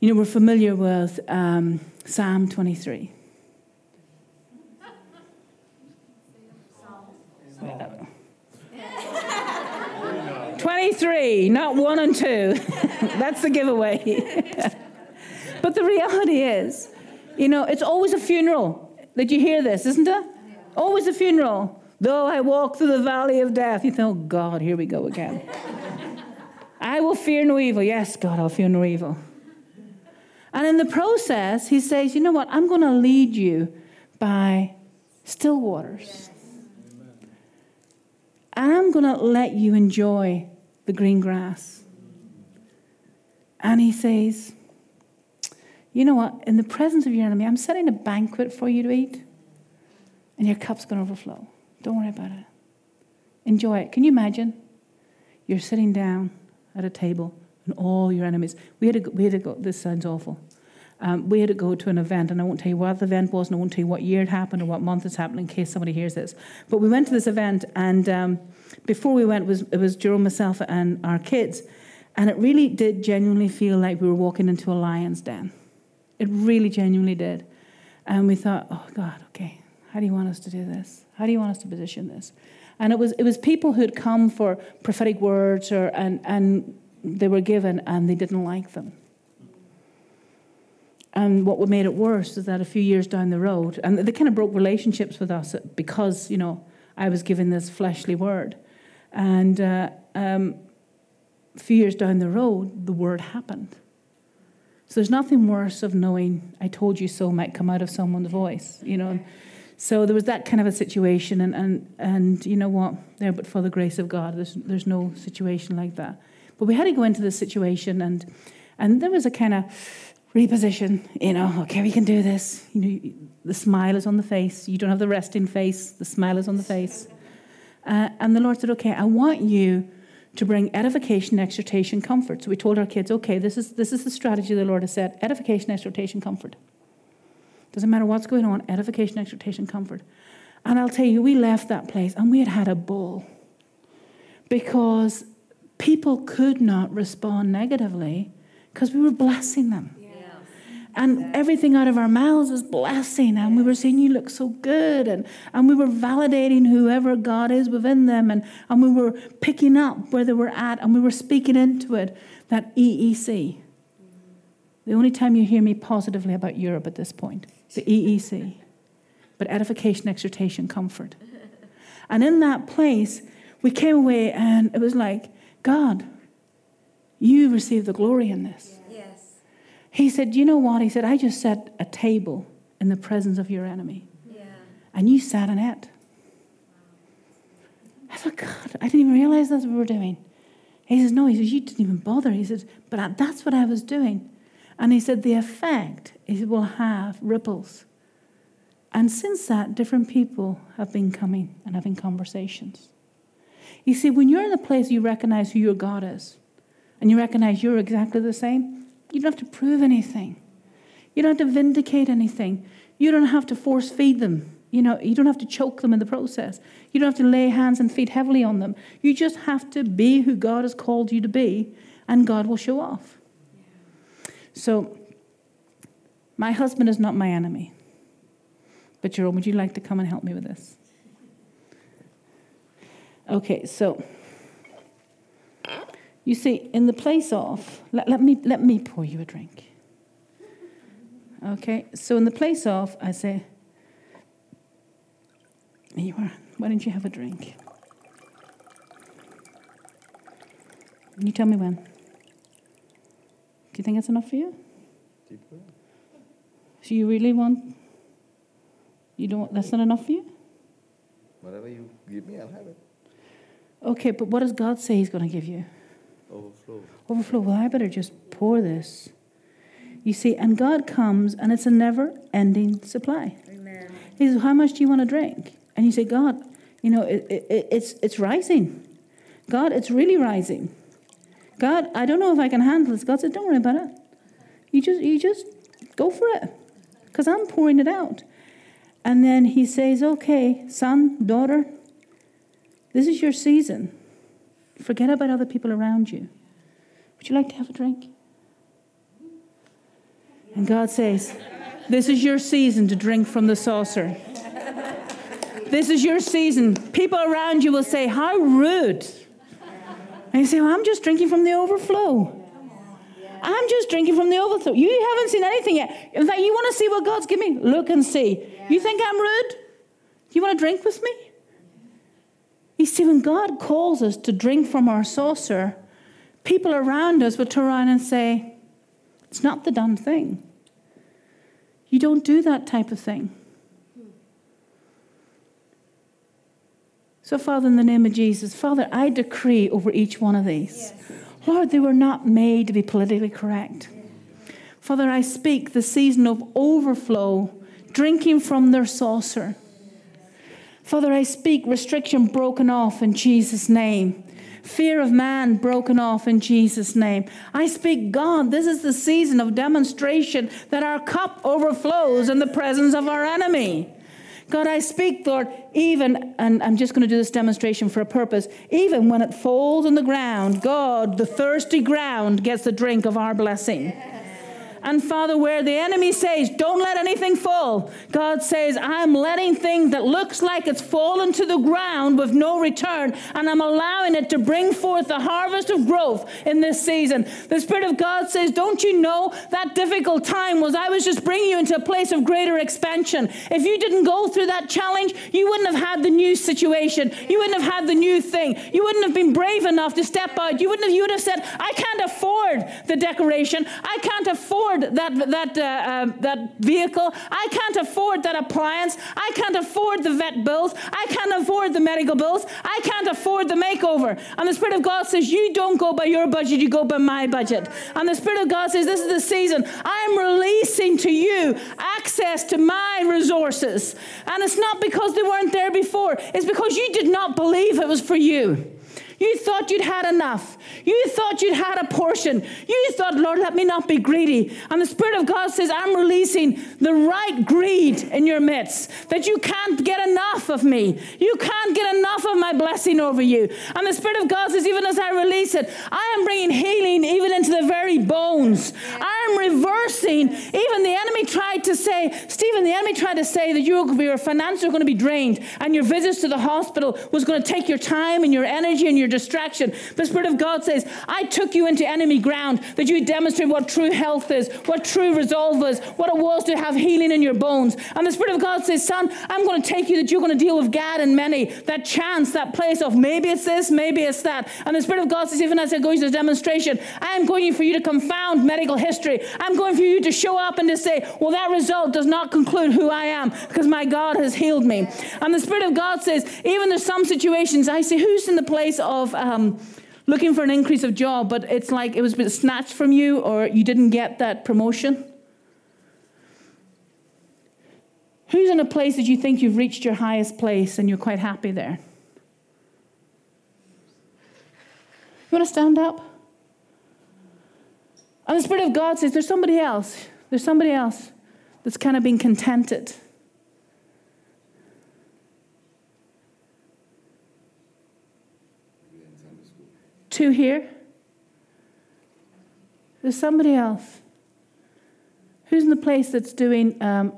You know, we're familiar with um, Psalm 23. Twenty-three, not one and two. That's the giveaway. but the reality is, you know, it's always a funeral. Did you hear this, isn't it? Always a funeral. Though I walk through the valley of death, you think, oh God, here we go again. I will fear no evil. Yes, God, I'll fear no evil. And in the process, he says, you know what? I'm going to lead you by still waters. And I'm going to let you enjoy the green grass. And he says, you know what? In the presence of your enemy, I'm setting a banquet for you to eat, and your cup's going to overflow. Don't worry about it. Enjoy it. Can you imagine? You're sitting down at a table, and all your enemies. We had to go, we had to go this sounds awful. Um, we had to go to an event, and I won't tell you what the event was, and I won't tell you what year it happened or what month it's happened in case somebody hears this. But we went to this event, and um, before we went, it was, it was Jerome, myself, and our kids. And it really did genuinely feel like we were walking into a lion's den. It really genuinely did. And we thought, oh, God, okay, how do you want us to do this? How do you want us to position this? And it was, it was people who had come for prophetic words or, and, and they were given and they didn't like them. And what made it worse is that a few years down the road, and they kind of broke relationships with us because, you know, I was given this fleshly word. And uh, um, a few years down the road, the word happened. So there's nothing worse of knowing I told you so might come out of someone's voice, you know. So there was that kind of a situation, and, and, and you know what? There, but for the grace of God, there's, there's no situation like that. But we had to go into this situation, and, and there was a kind of reposition, you know, okay, we can do this. You know, the smile is on the face. You don't have the resting face, the smile is on the face. Uh, and the Lord said, okay, I want you to bring edification, exhortation, comfort. So we told our kids, okay, this is, this is the strategy the Lord has said edification, exhortation, comfort. Doesn't matter what's going on, edification, exhortation, comfort. And I'll tell you, we left that place and we had had a ball because people could not respond negatively because we were blessing them. And everything out of our mouths was blessing. And we were saying, You look so good. And, and we were validating whoever God is within them. And, and we were picking up where they were at. And we were speaking into it that EEC. The only time you hear me positively about Europe at this point, the EEC. But edification, exhortation, comfort. And in that place, we came away and it was like, God, you receive the glory in this. He said, You know what? He said, I just set a table in the presence of your enemy. Yeah. And you sat on it. I thought, God, I didn't even realize that's what we were doing. He says, No, he says, You didn't even bother. He says, But that's what I was doing. And he said, The effect is it will have ripples. And since that, different people have been coming and having conversations. You see, when you're in the place you recognize who your God is, and you recognize you're exactly the same, you don't have to prove anything. You don't have to vindicate anything. You don't have to force feed them. You know, you don't have to choke them in the process. You don't have to lay hands and feet heavily on them. You just have to be who God has called you to be, and God will show off. So, my husband is not my enemy. But Jerome, would you like to come and help me with this? Okay, so you see, in the place of, let, let, me, let me pour you a drink. Okay, so in the place of, I say, here you are, why don't you have a drink? Can you tell me when? Do you think it's enough for you? So you really want, you don't, that's not enough for you? Whatever you give me, I'll have it. Okay, but what does God say He's going to give you? Overflow. Overflow. Well, I better just pour this. You see, and God comes and it's a never ending supply. Amen. He says, How much do you want to drink? And you say, God, you know, it, it, it's, it's rising. God, it's really rising. God, I don't know if I can handle this. God said, Don't worry about it. You just, you just go for it because I'm pouring it out. And then he says, Okay, son, daughter, this is your season. Forget about other people around you. Would you like to have a drink? And God says, This is your season to drink from the saucer. This is your season. People around you will say, How rude. And you say, Well, I'm just drinking from the overflow. I'm just drinking from the overflow. You haven't seen anything yet. In fact, you want to see what God's giving? Look and see. You think I'm rude? You want to drink with me? You see, when God calls us to drink from our saucer, people around us will turn around and say, It's not the done thing. You don't do that type of thing. So, Father, in the name of Jesus, Father, I decree over each one of these. Lord, they were not made to be politically correct. Father, I speak the season of overflow, drinking from their saucer. Father, I speak restriction broken off in Jesus' name. Fear of man broken off in Jesus' name. I speak, God, this is the season of demonstration that our cup overflows in the presence of our enemy. God, I speak, Lord, even, and I'm just going to do this demonstration for a purpose, even when it falls on the ground, God, the thirsty ground, gets the drink of our blessing. And Father, where the enemy says, don't let anything fall, God says, I'm letting things that looks like it's fallen to the ground with no return, and I'm allowing it to bring forth the harvest of growth in this season. The Spirit of God says, don't you know that difficult time was I was just bringing you into a place of greater expansion. If you didn't go through that challenge, you wouldn't have had the new situation. You wouldn't have had the new thing. You wouldn't have been brave enough to step out. You wouldn't have, you would have said, I can't afford the decoration. I can't afford that, that, uh, uh, that vehicle. I can't afford that appliance. I can't afford the vet bills. I can't afford the medical bills. I can't afford the makeover. And the Spirit of God says, You don't go by your budget, you go by my budget. And the Spirit of God says, This is the season. I am releasing to you access to my resources. And it's not because they weren't there before, it's because you did not believe it was for you. You thought you'd had enough. You thought you'd had a portion. You thought, Lord, let me not be greedy. And the Spirit of God says, I'm releasing the right greed in your midst, that you can't get enough of me. You can't get enough of my blessing over you. And the Spirit of God says, even as I release it, I am bringing healing even into the very bones. I am reversing. Even the enemy tried to say, Stephen, the enemy tried to say that your, finances are going to be drained and your visits to the hospital was going to take your time and your energy and your distraction. The Spirit of God says, I took you into enemy ground that you demonstrate what true health is, what true resolve is, what it was to have healing in your bones. And the Spirit of God says, Son, I'm going to take you that you're going to deal with Gad and Meni, that chance, that place of maybe it's this, maybe it's that. And the Spirit of God says, even as I go to the demonstration, I am going for you to confound medical history. I'm going for you to show up and to say, well, that result does not conclude who I am because my God has healed me. And the Spirit of God says, even there's some situations, I say, who's in the place of um, looking for an increase of job, but it's like it was snatched from you or you didn't get that promotion? Who's in a place that you think you've reached your highest place and you're quite happy there? You want to stand up? And the Spirit of God says, There's somebody else. There's somebody else that's kind of been contented. Two here. There's somebody else. Who's in the place that's doing, um,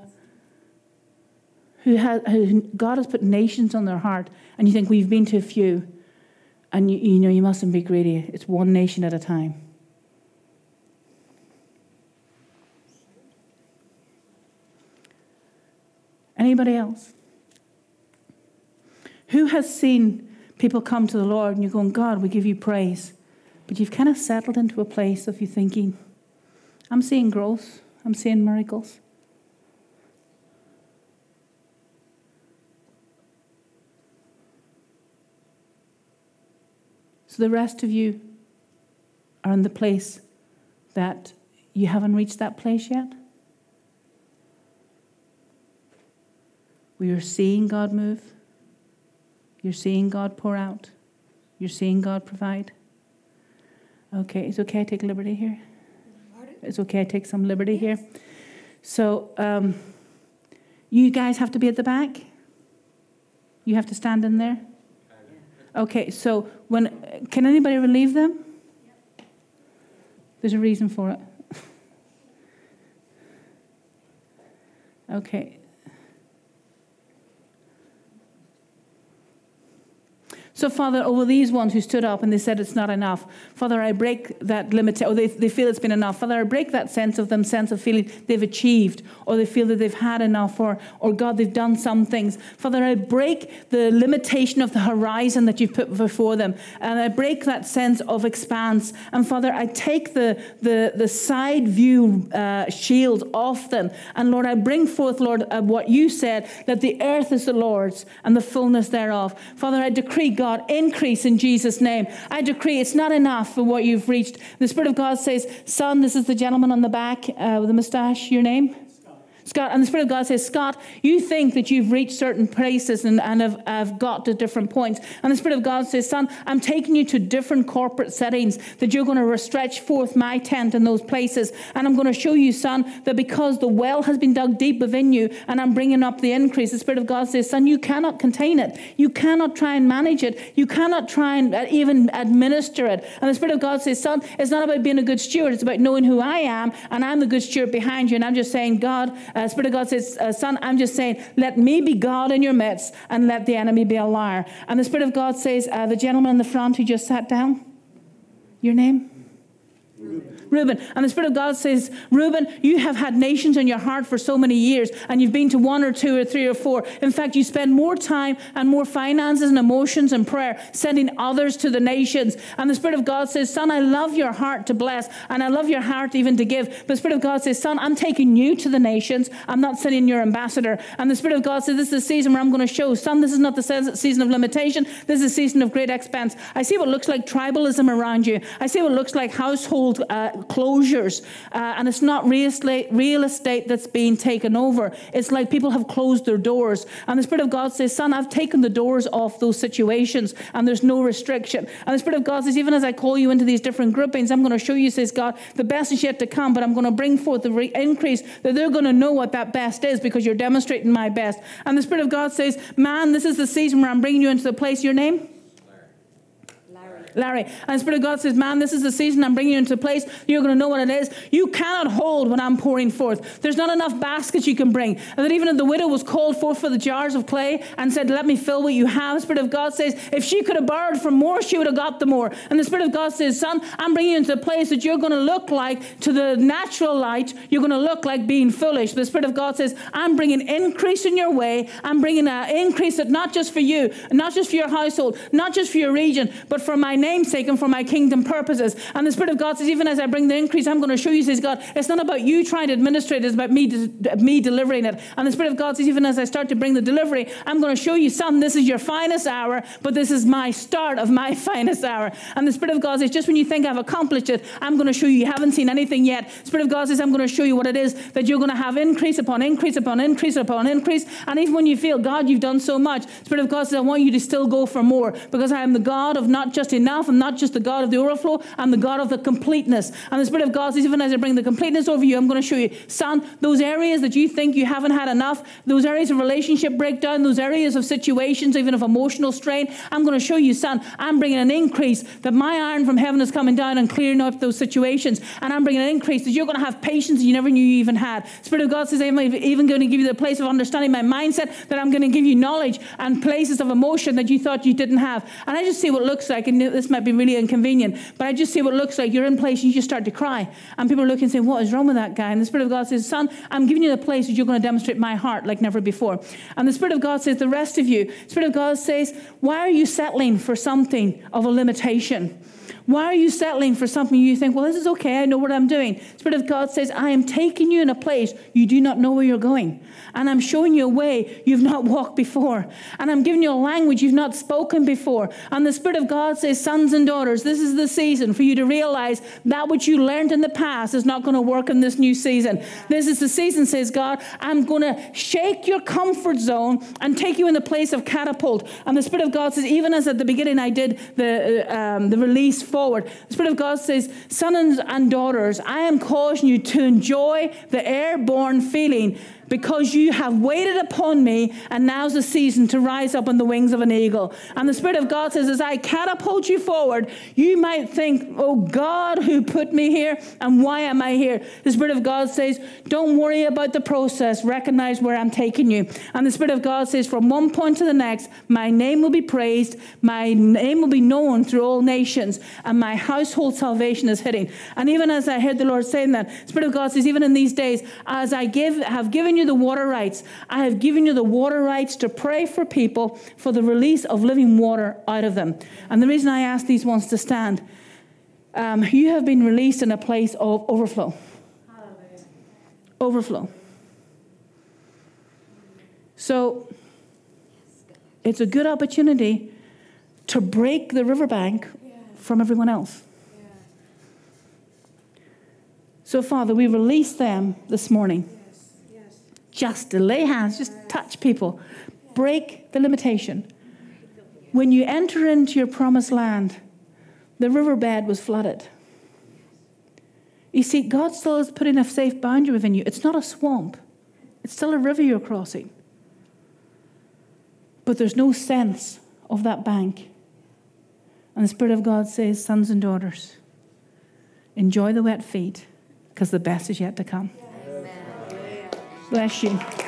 who, has, who God has put nations on their heart, and you think we've been to a few, and you, you know you mustn't be greedy. It's one nation at a time. Anybody else? Who has seen people come to the Lord and you're going, God, we give you praise. But you've kind of settled into a place of you thinking, I'm seeing growth, I'm seeing miracles. So the rest of you are in the place that you haven't reached that place yet. Where you're seeing God move, you're seeing God pour out, you're seeing God provide. Okay, it's okay I take liberty here? It's okay I take some liberty here? So, um, you guys have to be at the back? You have to stand in there? Okay, so when can anybody relieve them? There's a reason for it. okay. So, Father, over these ones who stood up and they said it's not enough, Father, I break that limit, or they, they feel it's been enough. Father, I break that sense of them, sense of feeling they've achieved, or they feel that they've had enough, or, or God, they've done some things. Father, I break the limitation of the horizon that you've put before them, and I break that sense of expanse. And Father, I take the, the, the side view uh, shield off them. And Lord, I bring forth, Lord, uh, what you said, that the earth is the Lord's and the fullness thereof. Father, I decree, God, God, increase in Jesus' name. I decree it's not enough for what you've reached. The Spirit of God says, Son, this is the gentleman on the back uh, with the mustache, your name? Scott, and the Spirit of God says, Scott, you think that you've reached certain places and, and have, have got to different points. And the Spirit of God says, Son, I'm taking you to different corporate settings that you're going to stretch forth my tent in those places. And I'm going to show you, son, that because the well has been dug deep within you and I'm bringing up the increase, the Spirit of God says, Son, you cannot contain it. You cannot try and manage it. You cannot try and uh, even administer it. And the Spirit of God says, Son, it's not about being a good steward, it's about knowing who I am, and I'm the good steward behind you. And I'm just saying, God, uh, Spirit of God says, uh, Son, I'm just saying, let me be God in your midst and let the enemy be a liar. And the Spirit of God says, uh, the gentleman in the front who just sat down, your name? Reuben. And the Spirit of God says, Reuben, you have had nations in your heart for so many years, and you've been to one or two or three or four. In fact, you spend more time and more finances and emotions and prayer sending others to the nations. And the Spirit of God says, Son, I love your heart to bless, and I love your heart even to give. But the Spirit of God says, Son, I'm taking you to the nations. I'm not sending your ambassador. And the Spirit of God says, This is the season where I'm going to show, Son, this is not the season of limitation. This is a season of great expense. I see what looks like tribalism around you. I see what looks like household uh, closures, uh, and it's not real estate, real estate that's being taken over. It's like people have closed their doors. And the Spirit of God says, Son, I've taken the doors off those situations, and there's no restriction. And the Spirit of God says, Even as I call you into these different groupings, I'm going to show you, says God, the best is yet to come, but I'm going to bring forth the re- increase that they're going to know what that best is because you're demonstrating my best. And the Spirit of God says, Man, this is the season where I'm bringing you into the place, your name? Larry. And the Spirit of God says, Man, this is the season I'm bringing you into a place. You're going to know what it is. You cannot hold what I'm pouring forth. There's not enough baskets you can bring. And that even if the widow was called forth for the jars of clay and said, Let me fill what you have, the Spirit of God says, If she could have borrowed from more, she would have got the more. And the Spirit of God says, Son, I'm bringing you into a place that you're going to look like, to the natural light, you're going to look like being foolish. The Spirit of God says, I'm bringing increase in your way. I'm bringing an increase that not just for you, not just for your household, not just for your region, but for my namesake and for my kingdom purposes. And the Spirit of God says, even as I bring the increase, I'm going to show you, says God, it's not about you trying to administrate it, it's about me, me delivering it. And the Spirit of God says, even as I start to bring the delivery, I'm going to show you, son, this is your finest hour, but this is my start of my finest hour. And the Spirit of God says, just when you think I've accomplished it, I'm going to show you, you haven't seen anything yet. Spirit of God says, I'm going to show you what it is that you're going to have increase upon increase upon increase upon increase. And even when you feel, God, you've done so much, Spirit of God says, I want you to still go for more because I am the God of not just enough and not just the God of the overflow, I'm the God of the completeness. And the Spirit of God says, even as I bring the completeness over you, I'm going to show you, son, those areas that you think you haven't had enough, those areas of relationship breakdown, those areas of situations, even of emotional strain, I'm going to show you, son, I'm bringing an increase that my iron from heaven is coming down and clearing up those situations. And I'm bringing an increase that you're going to have patience you never knew you even had. Spirit of God says, I'm even going to give you the place of understanding my mindset, that I'm going to give you knowledge and places of emotion that you thought you didn't have. And I just see what it looks like, might be really inconvenient. But I just see what it looks like. You're in place you just start to cry. And people are looking and saying, What is wrong with that guy? And the Spirit of God says, Son, I'm giving you the place that you're going to demonstrate my heart like never before. And the Spirit of God says, The rest of you, Spirit of God says, Why are you settling for something of a limitation? Why are you settling for something you think, well, this is okay, I know what I'm doing? Spirit of God says, I am taking you in a place you do not know where you're going. And I'm showing you a way you've not walked before. And I'm giving you a language you've not spoken before. And the Spirit of God says, sons and daughters, this is the season for you to realize that which you learned in the past is not going to work in this new season. This is the season, says God, I'm going to shake your comfort zone and take you in the place of catapult. And the Spirit of God says, even as at the beginning I did the, uh, um, the release forward. The Spirit of God says, Sons and daughters, I am causing you to enjoy the airborne feeling because you have waited upon me, and now's the season to rise up on the wings of an eagle. And the Spirit of God says, as I catapult you forward, you might think, Oh God, who put me here, and why am I here? The Spirit of God says, Don't worry about the process, recognize where I'm taking you. And the Spirit of God says, From one point to the next, my name will be praised, my name will be known through all nations, and my household salvation is hitting. And even as I heard the Lord saying that, Spirit of God says, Even in these days, as I give, have given you the water rights. I have given you the water rights to pray for people for the release of living water out of them. And the reason I ask these ones to stand, um, you have been released in a place of overflow. Hallelujah. Overflow. So it's a good opportunity to break the riverbank from everyone else. So, Father, we release them this morning just to lay hands, just touch people, break the limitation. When you enter into your promised land, the riverbed was flooded. You see, God still is putting a safe boundary within you. It's not a swamp, it's still a river you're crossing. But there's no sense of that bank. And the Spirit of God says, Sons and daughters, enjoy the wet feet because the best is yet to come. Bless you.